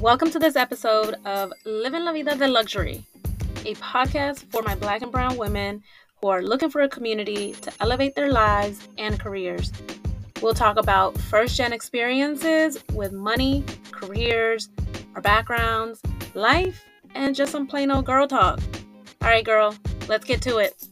Welcome to this episode of Living La Vida de Luxury, a podcast for my black and brown women who are looking for a community to elevate their lives and careers. We'll talk about first gen experiences with money, careers, our backgrounds, life, and just some plain old girl talk. All right, girl, let's get to it.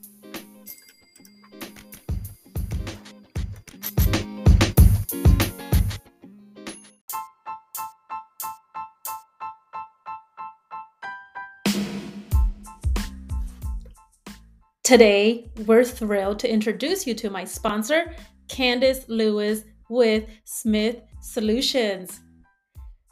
Today, we're thrilled to introduce you to my sponsor, Candice Lewis with Smith Solutions.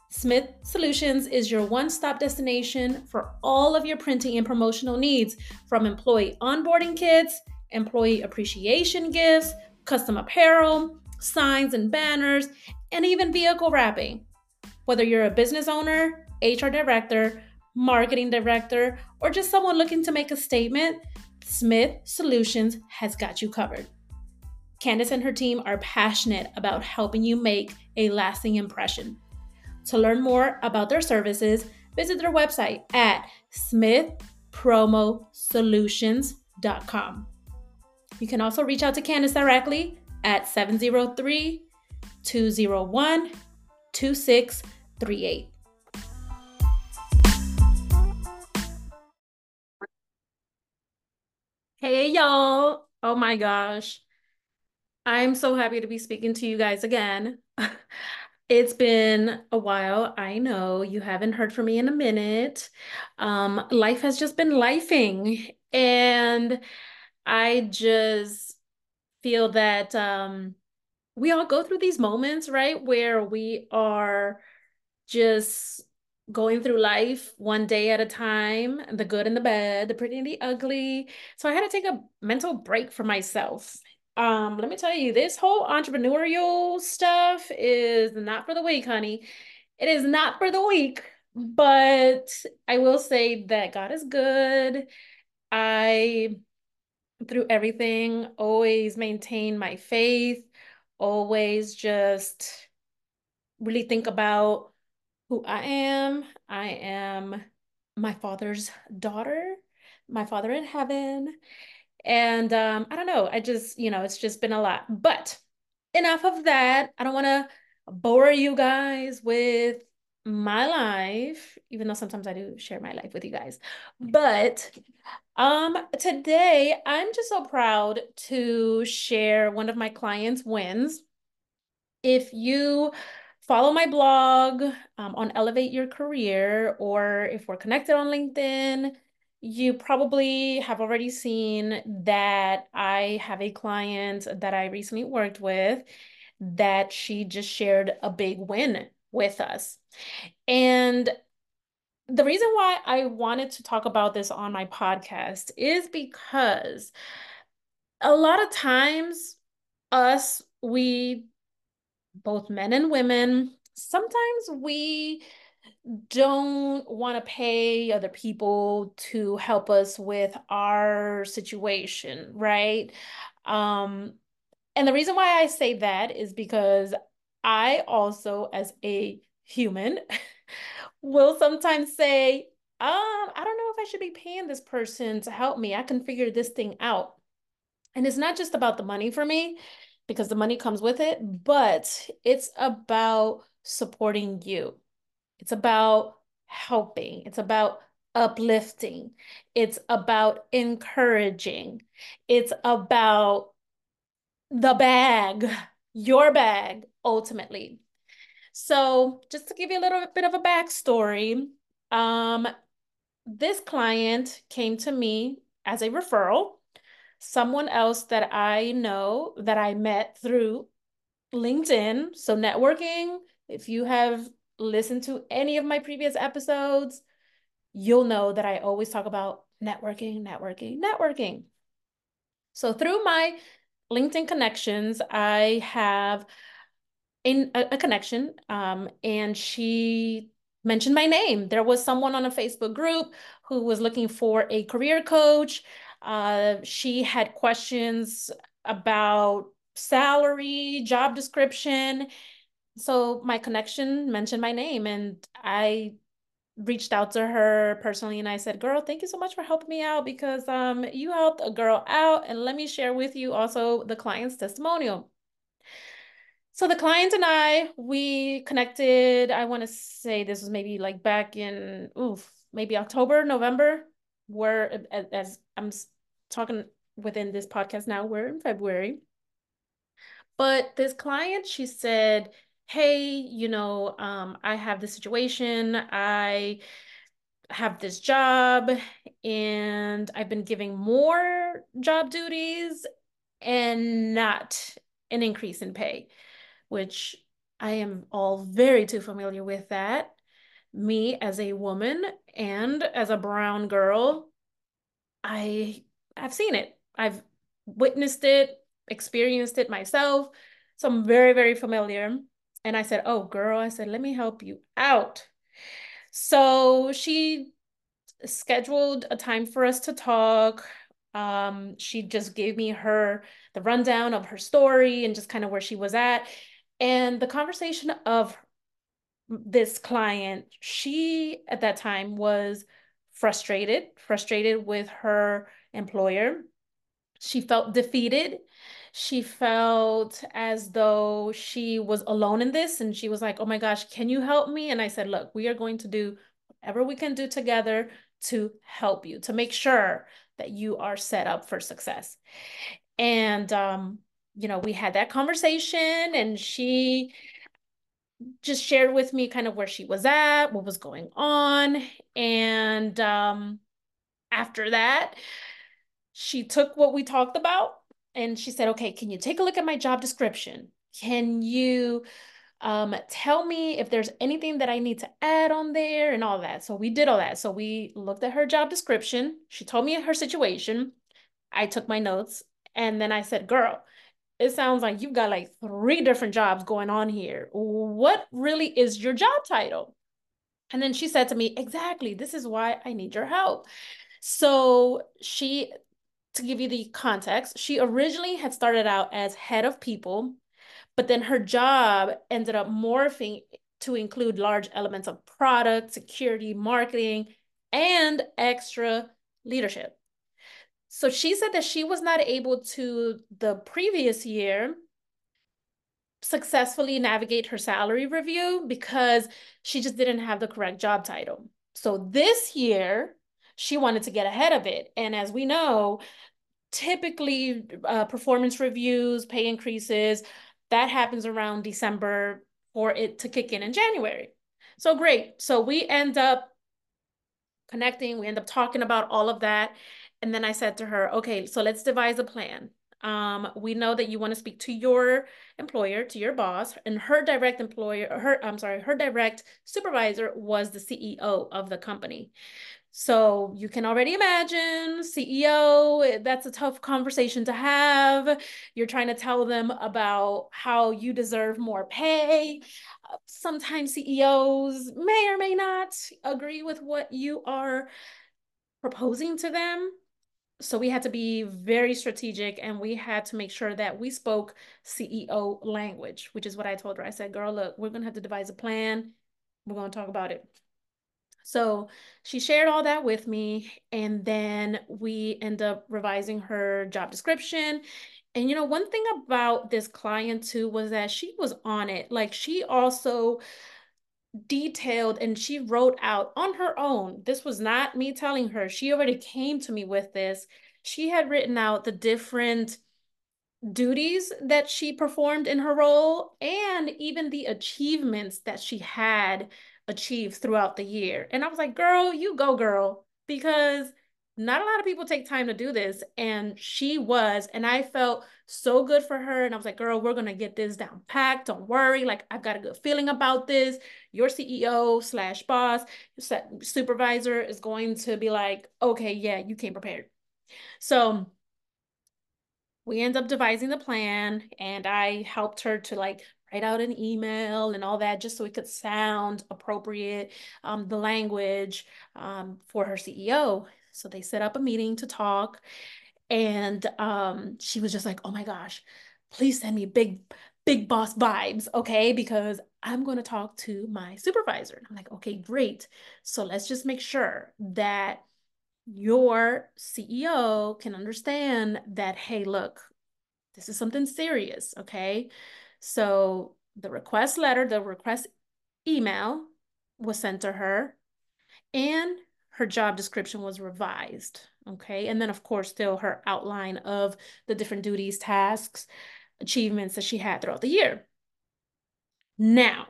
Smith Solutions is your one stop destination for all of your printing and promotional needs from employee onboarding kits, employee appreciation gifts, custom apparel, signs and banners, and even vehicle wrapping. Whether you're a business owner, HR director, marketing director, or just someone looking to make a statement, Smith Solutions has got you covered. Candice and her team are passionate about helping you make a lasting impression. To learn more about their services, visit their website at smithpromosolutions.com. You can also reach out to Candice directly at 703 201 2638. Hey, y'all. Oh my gosh. I'm so happy to be speaking to you guys again. It's been a while. I know you haven't heard from me in a minute. Um, life has just been lifing, and I just feel that um, we all go through these moments, right, where we are just going through life one day at a time, the good and the bad, the pretty and the ugly. So I had to take a mental break for myself. Um, let me tell you, this whole entrepreneurial stuff is not for the weak, honey. It is not for the weak, but I will say that God is good. I, through everything, always maintain my faith, always just really think about who I am. I am my father's daughter, my father in heaven. And um, I don't know, I just, you know, it's just been a lot. But enough of that. I don't want to bore you guys with my life, even though sometimes I do share my life with you guys. But um today I'm just so proud to share one of my clients' wins. If you follow my blog um, on Elevate Your Career, or if we're connected on LinkedIn, you probably have already seen that I have a client that I recently worked with that she just shared a big win with us. And the reason why I wanted to talk about this on my podcast is because a lot of times, us, we both men and women, sometimes we don't want to pay other people to help us with our situation, right? Um, and the reason why I say that is because I also, as a human, will sometimes say, um, I don't know if I should be paying this person to help me. I can figure this thing out. And it's not just about the money for me, because the money comes with it, but it's about supporting you. It's about helping. It's about uplifting. It's about encouraging. It's about the bag, your bag, ultimately. So, just to give you a little bit of a backstory, um, this client came to me as a referral someone else that I know that I met through LinkedIn. So, networking, if you have listened to any of my previous episodes, you'll know that I always talk about networking, networking, networking. So, through my LinkedIn connections, I have in a, a connection, um, and she mentioned my name. There was someone on a Facebook group who was looking for a career coach. Uh, she had questions about salary, job description. so my connection mentioned my name and I reached out to her personally and I said, "Girl, thank you so much for helping me out because um you helped a girl out and let me share with you also the client's testimonial." So the client and I, we connected, I want to say this was maybe like back in oof, maybe October, November, where as I'm talking within this podcast now, we're in February. But this client, she said, hey, you know, um, I have this situation. I have this job and I've been giving more job duties and not an increase in pay, which I am all very too familiar with that. Me as a woman and as a brown girl, I I've seen it. I've witnessed it, experienced it myself. So I'm very, very familiar. And I said, Oh, girl, I said, let me help you out. So she scheduled a time for us to talk. Um, she just gave me her the rundown of her story and just kind of where she was at. And the conversation of this client, she at that time was frustrated, frustrated with her employer. She felt defeated she felt as though she was alone in this and she was like, oh my gosh, can you help me? And I said, look, we are going to do whatever we can do together to help you, to make sure that you are set up for success. And, um, you know, we had that conversation and she just shared with me kind of where she was at, what was going on. And um, after that, she took what we talked about and she said, okay, can you take a look at my job description? Can you um, tell me if there's anything that I need to add on there and all that? So we did all that. So we looked at her job description. She told me her situation. I took my notes and then I said, girl, it sounds like you've got like three different jobs going on here. What really is your job title? And then she said to me, exactly, this is why I need your help. So she to give you the context, she originally had started out as head of people, but then her job ended up morphing to include large elements of product, security, marketing, and extra leadership. So she said that she was not able to the previous year successfully navigate her salary review because she just didn't have the correct job title. So this year, she wanted to get ahead of it. And as we know, typically uh, performance reviews, pay increases, that happens around December for it to kick in in January. So great. So we end up connecting, we end up talking about all of that. And then I said to her, okay, so let's devise a plan. Um, we know that you want to speak to your employer, to your boss, and her direct employer, her, I'm sorry, her direct supervisor was the CEO of the company. So you can already imagine CEO, that's a tough conversation to have. You're trying to tell them about how you deserve more pay. Sometimes CEOs may or may not agree with what you are proposing to them. So we had to be very strategic and we had to make sure that we spoke CEO language, which is what I told her. I said, girl, look, we're going to have to devise a plan. We're going to talk about it. So she shared all that with me. And then we end up revising her job description. And you know, one thing about this client too was that she was on it. Like she also detailed and she wrote out on her own. This was not me telling her. She already came to me with this. She had written out the different duties that she performed in her role and even the achievements that she had achieved throughout the year. And I was like, girl, you go, girl, because not a lot of people take time to do this. And she was, and I felt so good for her. And I was like, girl, we're going to get this down packed. Don't worry. Like, I've got a good feeling about this. Your CEO slash boss, supervisor is going to be like, okay, yeah, you came prepared. So we end up devising the plan and I helped her to like write out an email and all that just so it could sound appropriate, um, the language um, for her CEO. So they set up a meeting to talk. And um, she was just like, oh my gosh, please send me big, big boss vibes, okay? Because I'm going to talk to my supervisor. I'm like, okay, great. So let's just make sure that your CEO can understand that, hey, look, this is something serious, okay? So the request letter, the request email was sent to her, and her job description was revised, okay? And then, of course, still her outline of the different duties, tasks, achievements that she had throughout the year. Now,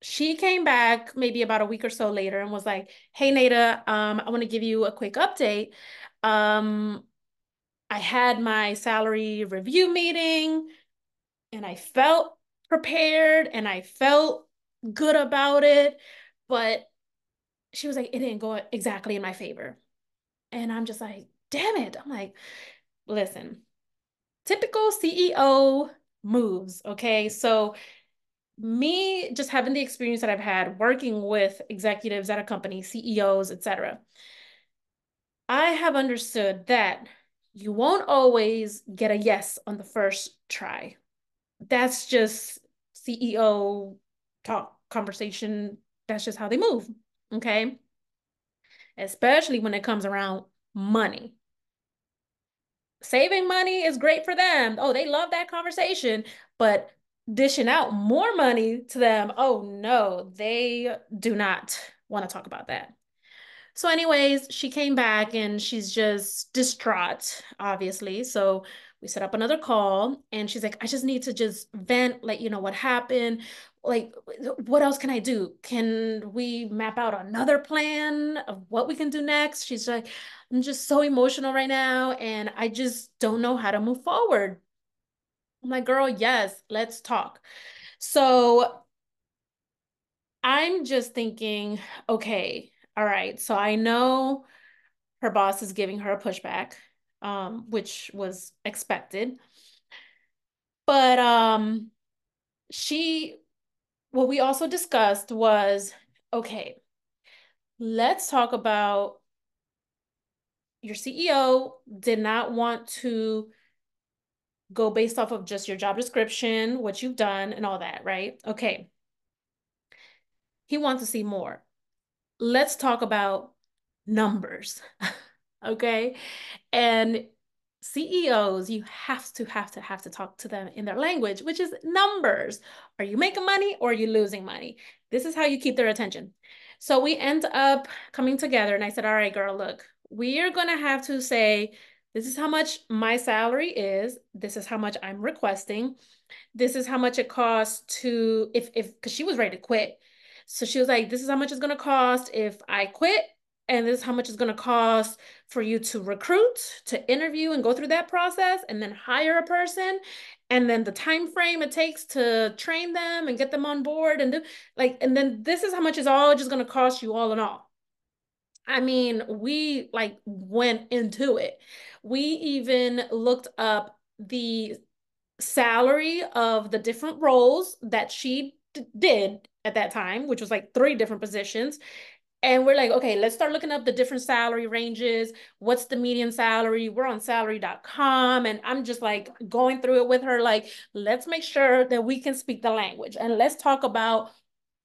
she came back maybe about a week or so later and was like, "Hey Nada, um, I want to give you a quick update. Um, I had my salary review meeting and I felt prepared and I felt good about it, but she was like, it didn't go exactly in my favor. And I'm just like, damn it. I'm like, listen, typical CEO moves. Okay. So, me just having the experience that I've had working with executives at a company, CEOs, etc., I have understood that you won't always get a yes on the first try. That's just CEO talk conversation. That's just how they move. Okay. Especially when it comes around money. Saving money is great for them. Oh, they love that conversation. But dishing out more money to them, oh no, they do not want to talk about that. So, anyways, she came back and she's just distraught, obviously. So, we set up another call and she's like, I just need to just vent, let you know what happened. Like, what else can I do? Can we map out another plan of what we can do next? She's like, I'm just so emotional right now and I just don't know how to move forward. I'm like, girl, yes, let's talk. So, I'm just thinking, okay, all right, so I know her boss is giving her a pushback, um, which was expected. But um, she, what we also discussed was okay, let's talk about your CEO did not want to go based off of just your job description, what you've done, and all that, right? Okay. He wants to see more let's talk about numbers. okay. And CEOs, you have to, have to, have to talk to them in their language, which is numbers. Are you making money or are you losing money? This is how you keep their attention. So we end up coming together and I said, all right, girl, look, we are going to have to say, this is how much my salary is. This is how much I'm requesting. This is how much it costs to, if, if, cause she was ready to quit. So she was like, this is how much it's going to cost if I quit. And this is how much it's going to cost for you to recruit, to interview and go through that process and then hire a person. And then the time frame it takes to train them and get them on board and do like, and then this is how much is all just going to cost you all in all. I mean, we like went into it. We even looked up the salary of the different roles that she did at that time, which was like three different positions. And we're like, okay, let's start looking up the different salary ranges. What's the median salary? We're on salary.com. And I'm just like going through it with her, like, let's make sure that we can speak the language and let's talk about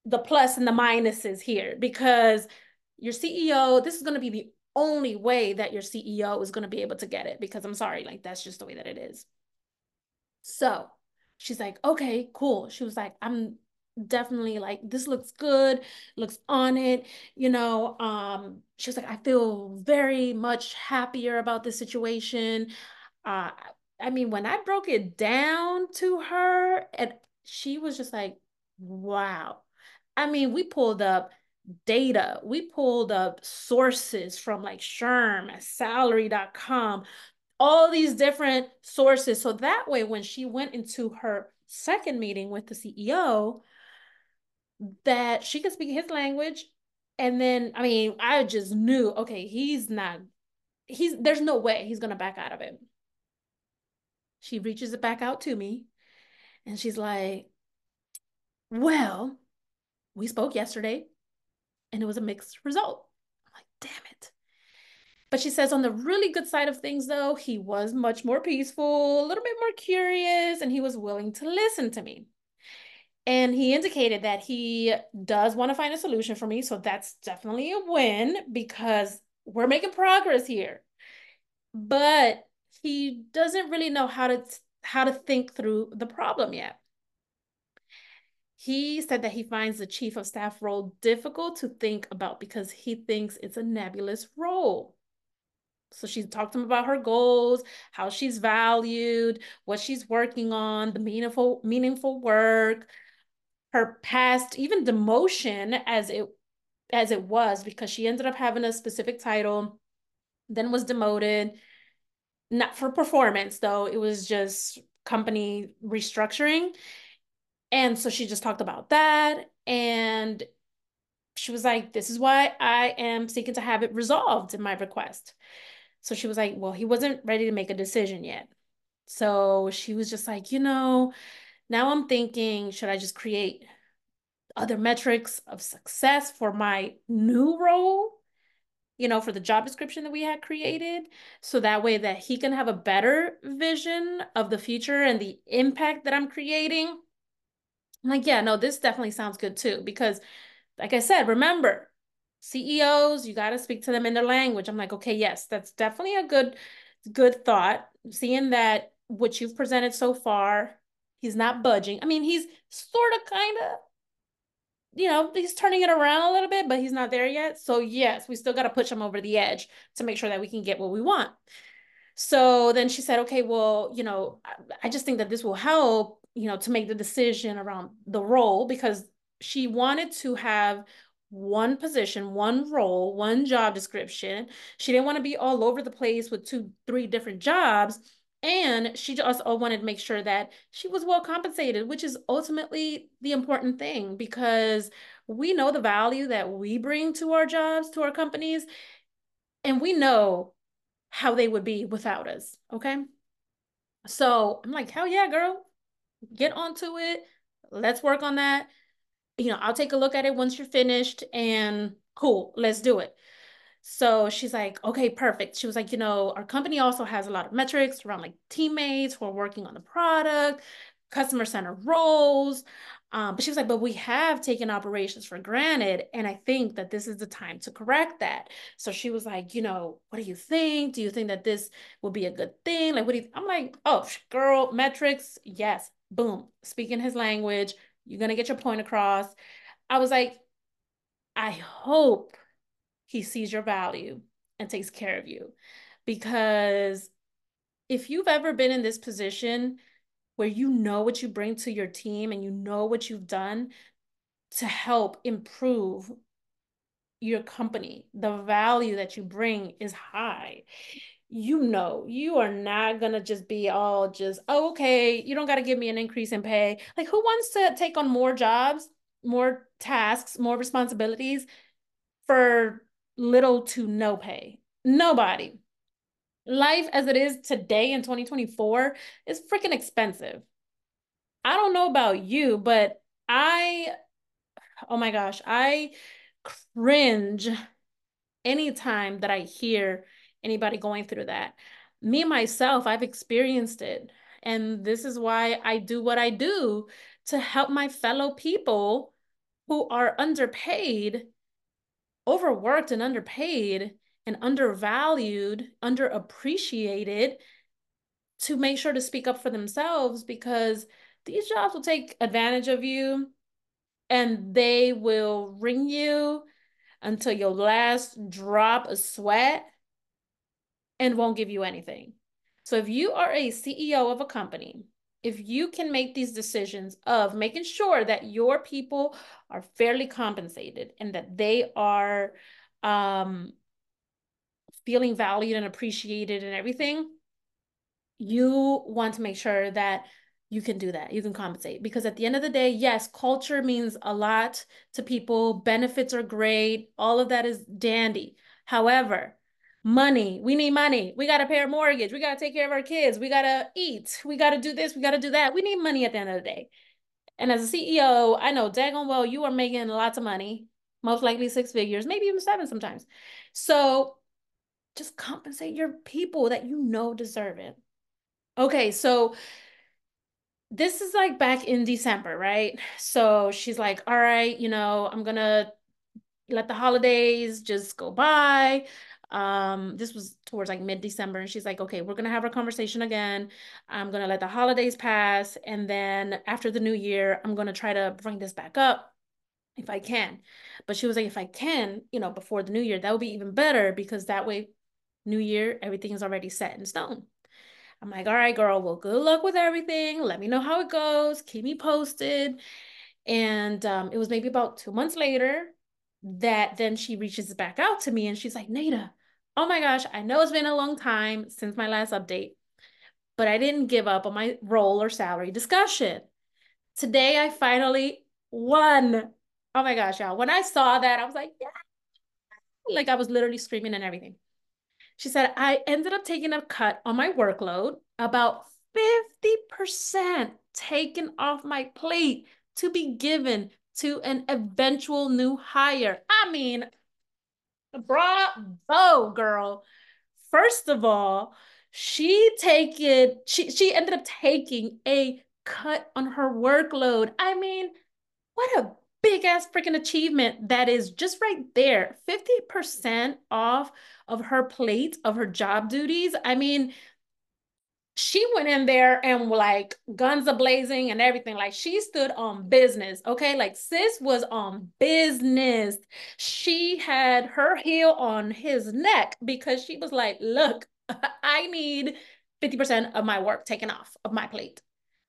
the plus and the minuses here because your CEO, this is going to be the only way that your CEO is going to be able to get it because I'm sorry, like, that's just the way that it is. So she's like, okay, cool. She was like, I'm definitely like this looks good looks on it you know um she was like i feel very much happier about this situation. Uh i mean when i broke it down to her and she was just like wow. I mean we pulled up data we pulled up sources from like SHRM salary.com all these different sources. So that way when she went into her second meeting with the ceo that she could speak his language. And then, I mean, I just knew, okay, he's not, he's, there's no way he's going to back out of it. She reaches it back out to me and she's like, well, we spoke yesterday and it was a mixed result. I'm like, damn it. But she says on the really good side of things, though, he was much more peaceful, a little bit more curious, and he was willing to listen to me. And he indicated that he does want to find a solution for me. So that's definitely a win because we're making progress here. But he doesn't really know how to how to think through the problem yet. He said that he finds the chief of staff role difficult to think about because he thinks it's a nebulous role. So she talked to him about her goals, how she's valued, what she's working on, the meaningful meaningful work, her past, even demotion as it as it was, because she ended up having a specific title, then was demoted. Not for performance though, it was just company restructuring. And so she just talked about that. And she was like, This is why I am seeking to have it resolved in my request. So she was like, Well, he wasn't ready to make a decision yet. So she was just like, You know, now I'm thinking, should I just create other metrics of success for my new role? You know, for the job description that we had created, so that way that he can have a better vision of the future and the impact that I'm creating. I'm like, yeah, no, this definitely sounds good too. Because, like I said, remember, CEOs, you got to speak to them in their language. I'm like, okay, yes, that's definitely a good, good thought. Seeing that what you've presented so far He's not budging. I mean, he's sort of kind of, you know, he's turning it around a little bit, but he's not there yet. So, yes, we still got to push him over the edge to make sure that we can get what we want. So then she said, okay, well, you know, I, just think that this will help, you know, to make the decision around the role because she wanted to have one position, one role, one job description. She didn't want to be all over the place with two, three different jobs and she just wanted to make sure that she was well compensated, which is ultimately the important thing because we know the value that we bring to our jobs, to our companies, and we know how they would be without us. Okay. So I'm like, hell yeah, girl, get onto it. Let's work on that. You know, I'll take a look at it once you're finished and cool, let's do it. So she's like, okay, perfect. She was like, you know, our company also has a lot of metrics around like teammates who are working on the product, customer center roles. Um, but she was like, but we have taken operations for granted. And I think that this is the time to correct that. So she was like, you know, what do you think? Do you think that this will be a good thing? Like, what do you, I'm like, oh, girl, metrics, yes, boom, speaking his language, you're going to get your point across. I was like, I hope he sees your value and takes care of you. Because if you've ever been in this position where you know what you bring to your team and you know what you've done to help improve your company, the value that you bring is high. You know, you are not going to just be all just, oh, okay, you don't got to give me an increase in pay. Like, who wants to take on more jobs, more tasks, more responsibilities for little to no pay. Nobody. Life as it is today in 2024 is freaking expensive. I don't know about you, but I, oh my gosh, I cringe anytime that I hear anybody going through that. Me myself, I've experienced it. And this is why I do what I do to help my fellow people who are underpaid overworked and underpaid and undervalued, underappreciated to make sure to speak up for themselves because these jobs will take advantage of you and they will wring you until your last drop of sweat and won't give you anything. So if you are a CEO of a company if you can make these decisions of making sure that your people are fairly compensated and that they are um, feeling valued and appreciated and everything, you want to make sure that you can do that. You can compensate because at the end of the day, yes, culture means a lot to people. Benefits are great. All of that is dandy. However, money. We need money. We got to pay our mortgage. We got to take care of our kids. We got to eat. We got to do this. We got to do that. We need money at the end of the day. And as a CEO, I know daggone well you are making lots of money, most likely six figures, maybe even seven sometimes. So just compensate your people that you know deserve it. Okay, so this is like back in December, right? So she's like, all right, you know, I'm gonna let the holidays just go by. Um, this was towards like mid-December, and she's like, okay, we're gonna have our conversation again. I'm gonna let the holidays pass, and then after the new year, I'm gonna try to bring this back up if I can. But she was like, if I can, you know, before the new year, that would be even better because that way, new year, everything is already set in stone. I'm like, all right, girl, well, good luck with everything. Let me know how it goes. Keep me posted. And um, it was maybe about two months later that then she reaches back out to me and she's like, Nada, oh my gosh, I know it's been a long time since my last update, but I didn't give up on my role or salary discussion. Today, I finally won. Oh my gosh, y'all. When I saw that, I was like, yeah. Like I was literally screaming and everything. She said, I ended up taking a cut on my workload, about 50% taken off my plate to be given to an eventual new hire. I mean, bravo, girl. First of all, she take it, she, she ended up taking a cut on her workload. I mean, what a big ass freaking achievement that is just right there 50% off of her plate of her job duties i mean she went in there and like guns a blazing and everything like she stood on business okay like sis was on business she had her heel on his neck because she was like look i need 50% of my work taken off of my plate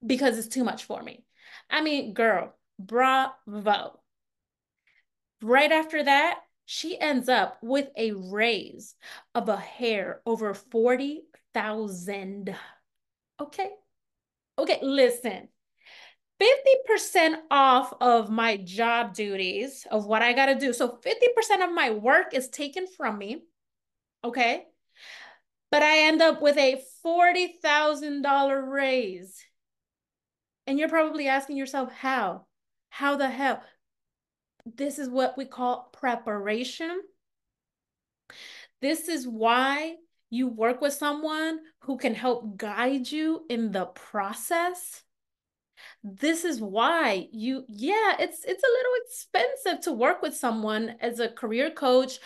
because it's too much for me i mean girl Bravo. Right after that, she ends up with a raise of a hair over 40,000. Okay. Okay, listen. 50% off of my job duties of what I got to do. So 50% of my work is taken from me. Okay. But I end up with a $40,000 raise. And you're probably asking yourself, how? How the hell? This is what we call preparation. This is why you work with someone who can help guide you in the process. This is why you, yeah, it's it's a little expensive to work with someone as a career coach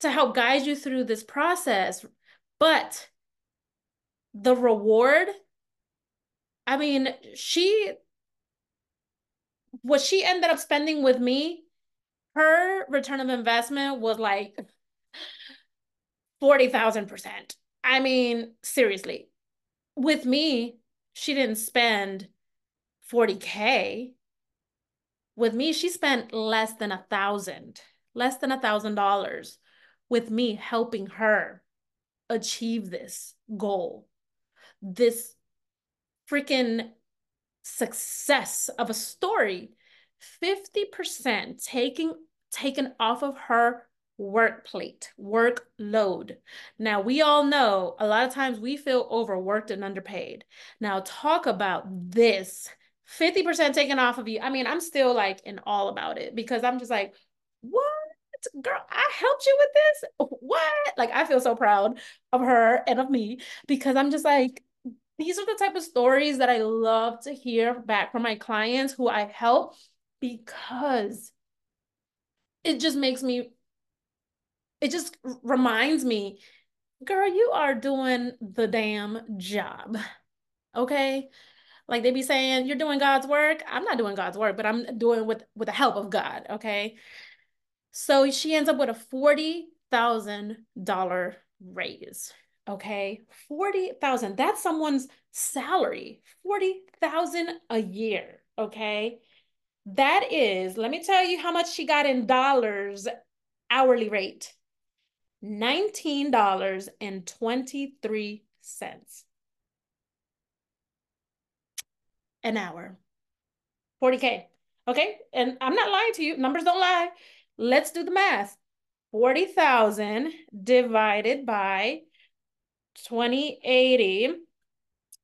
to help guide you through this process. But the reward, I mean, she what she ended up spending with me, her return of investment was like 40,000%. I mean, seriously, with me, she didn't spend 40K. With me, she spent less than a thousand, less than a thousand dollars with me helping her achieve this goal, this freaking success of a story 50% taking taken off of her work plate, workload. Now, we all know a lot of times we feel overworked and underpaid. Now, talk about this 50% taken off of you. I mean, I'm still like in all about it because I'm just like, what? Girl, I helped you with this? What? Like, I feel so proud of her and of me because I'm just like, these are the type of stories that I love to hear back from my clients who I help because it just makes me, it just reminds me, girl, you are doing the damn job. Okay. Like they be saying, you're doing God's work. I'm not doing God's work, but I'm doing with with the help of God. Okay. So she ends up with a forty thousand dollar raise. Okay, 40,000. That's someone's salary. 40,000 a year, okay? That is, let me tell you how much she got in dollars hourly rate. $19.23 an hour. 40K. Okay. And I'm not lying to you. Numbers don't lie. Let's do the math. 40,000 divided by 2080,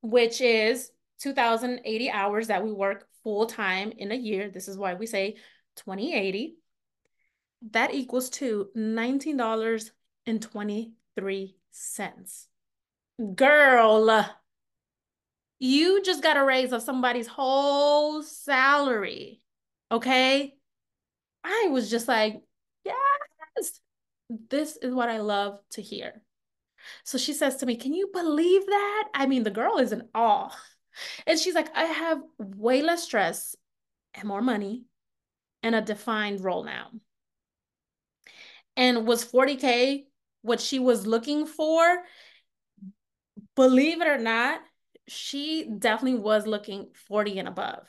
which is 2,080 hours that we work full time in a year. This is why we say 2080. That equals to $19.23 23 cents. Girl, you just got a raise of somebody's whole salary. Okay. I was just like, yes, this is what I love to hear. So she says to me, Can you believe that? I mean, the girl is in awe. And she's like, I have way less stress and more money and a defined role now. And was 40K what she was looking for? Believe it or not, she definitely was looking 40 and above.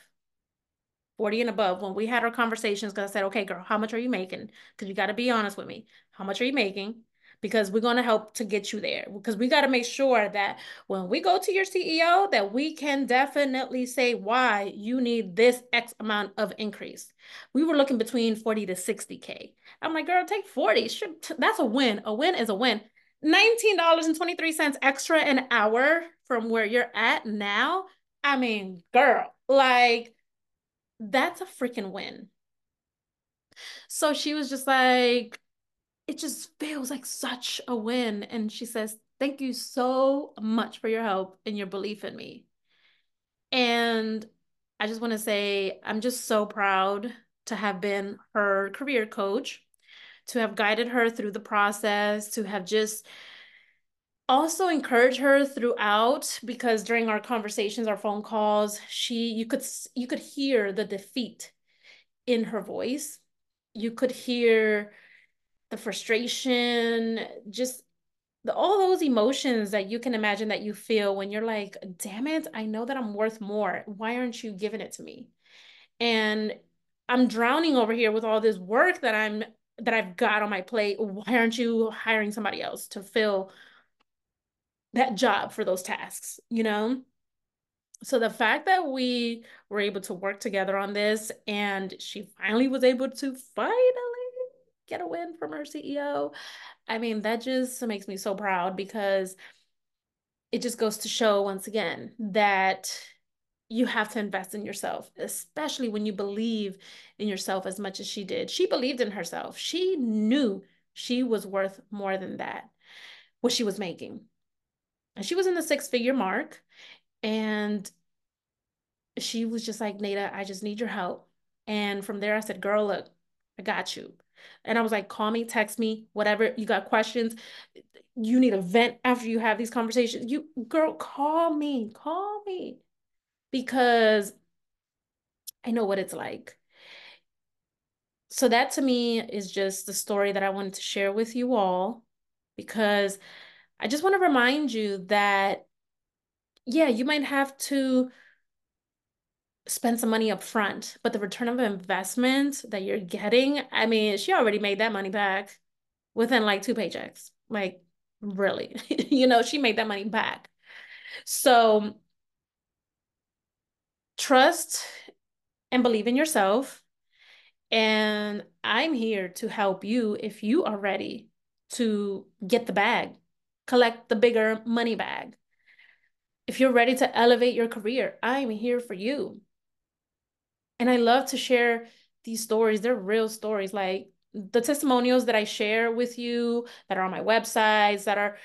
40 and above when we had our conversations because I said, okay, girl, how much are you making? Because you got to be honest with me. How much are you making? Because we're going to help to get you there. Because we got to make sure that when we go to your CEO, that we can definitely say why you need this X amount of increase. We were looking between 40 to 60K. I'm like, girl, take 40. That's a win. A win is a win. $19.23 extra an hour from where you're at now. I mean, girl, like that's a freaking win. So she was just like, it just feels like such a win. And she says, Thank you so much for your help and your belief in me. And I just want to say, I'm just so proud to have been her career coach, to have guided her through the process, to have just also encourage her throughout because during our conversations our phone calls she you could you could hear the defeat in her voice you could hear the frustration just the, all those emotions that you can imagine that you feel when you're like damn it i know that i'm worth more. Why aren't you giving it to me? And i'm drowning over here with all this work that i'm that i've got on my plate. Why aren't you hiring somebody else to fill that job for those tasks, you know? So the fact that we were able to work together on this and she finally was able to finally get a win from her CEO, I mean, that just makes me so proud because it just goes to show once again that you have to invest in yourself, especially when you believe in yourself as much as she did. She believed in herself. She knew she was worth more than that, what she was making. And she was in the six figure mark. And she was just like, Nada, I just need your help. And from there, I said, Girl, look, I got you. And I was like, Call me, text me, whatever. You got questions. You need a vent after you have these conversations. You, girl, call me, call me. Because I know what it's like. So, that to me is just the story that I wanted to share with you all because I just want to remind you that, yeah, you might have to spend some money up front, but the return of investment that you're getting, I mean, she already made that money back within like two paychecks. Like, really, you know, she made that money back. So, trust and believe in yourself. And I'm here to help you if you are ready to get the bag collect the bigger money bag. If you're ready to elevate your career, I'm here for you. And I love to share these stories. They're real stories. Like the testimonials that I share with you that are on my websites, that are,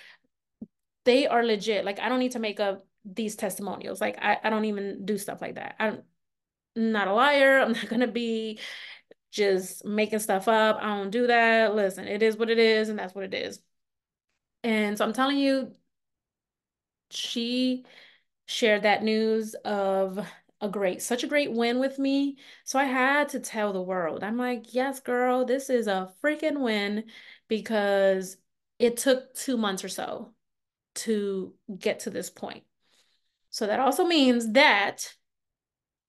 they are legit. Like I don't need to make up these testimonials. Like I, I don't even do stuff like that. I'm not a liar. I'm not going to be just making stuff up. I don't do that. Listen, it is what it is, and that's what it is. And so I'm telling you, she shared that news of a great, such a great win with me. So I had to tell the world. I'm like, yes, girl, this is a freaking win because it took two months or so to get to this point. So that also means that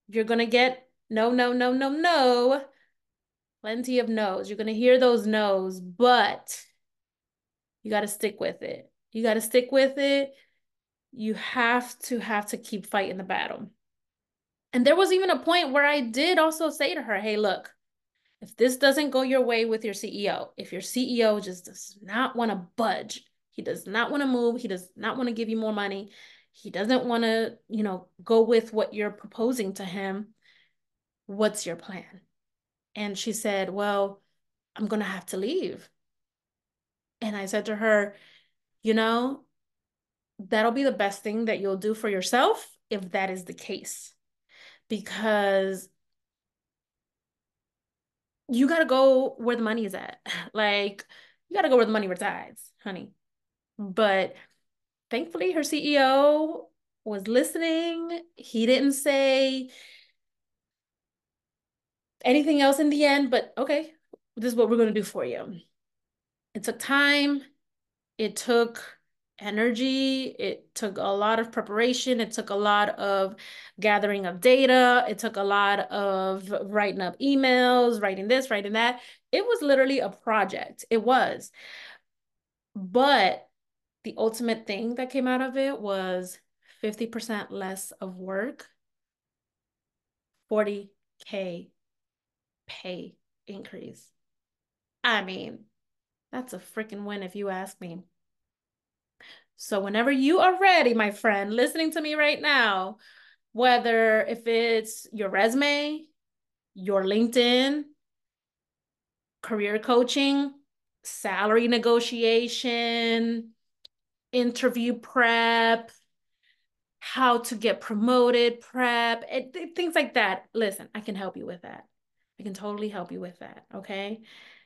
you're going to get no, no, no, no, no, plenty of no's. You're going to hear those no's, but you got to stick with it. You got to stick with it. You have to have to keep fighting the battle. And there was even a point where I did also say to her, hey, look, if this doesn't go your way with your CEO, if your CEO just does not want to budge, he does not want to move, he does not want to give you more money, he doesn't want to, you know, go with what you're proposing to him, what's your plan? And she said, well, I'm going to have to leave. And I said to her, you know, that'll be the best thing that you'll do for yourself if that is the case. Because you got to go where the money is at. Like, you got to go where the money resides, honey. But thankfully, her CEO was listening. He didn't say anything else in the end, but okay, this is what we're going to do for you. It took time, it took energy, it took a lot of preparation, it took a lot of gathering of data, it took a lot of writing up emails, writing this, writing that. It was literally a project. It was. But the ultimate thing that came out of it was 50% less of work, 40K pay increase. I mean, that's a freaking win if you ask me. So, whenever you are ready, my friend, listening to me right now, whether if it's your resume, your LinkedIn, career coaching, salary negotiation, interview prep, how to get promoted prep, it, things like that. Listen, I can help you with that. I can totally help you with that. Okay.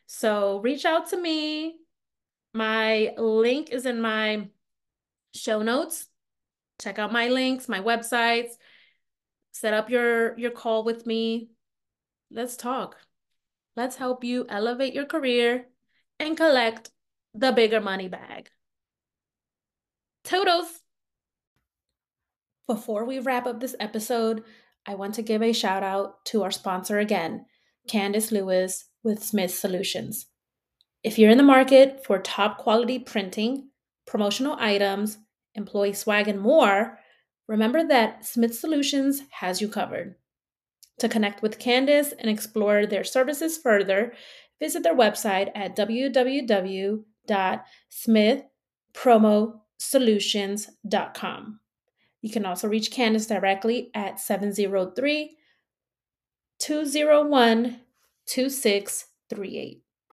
So reach out to me. My link is in my show notes. Check out my links, my websites. Set up your, your call with me. Let's talk. Let's help you elevate your career and collect the bigger money bag. Toodles! Before we wrap up this episode, I want to give a shout out to our sponsor again, Candice Lewis with Smith Solutions. If you're in the market for top quality printing, promotional items, employee swag, and more, remember that Smith Solutions has you covered. To connect with Candice and explore their services further, visit their website at www.smithpromosolutions.com. You can also reach Candice directly at 703 201 2638.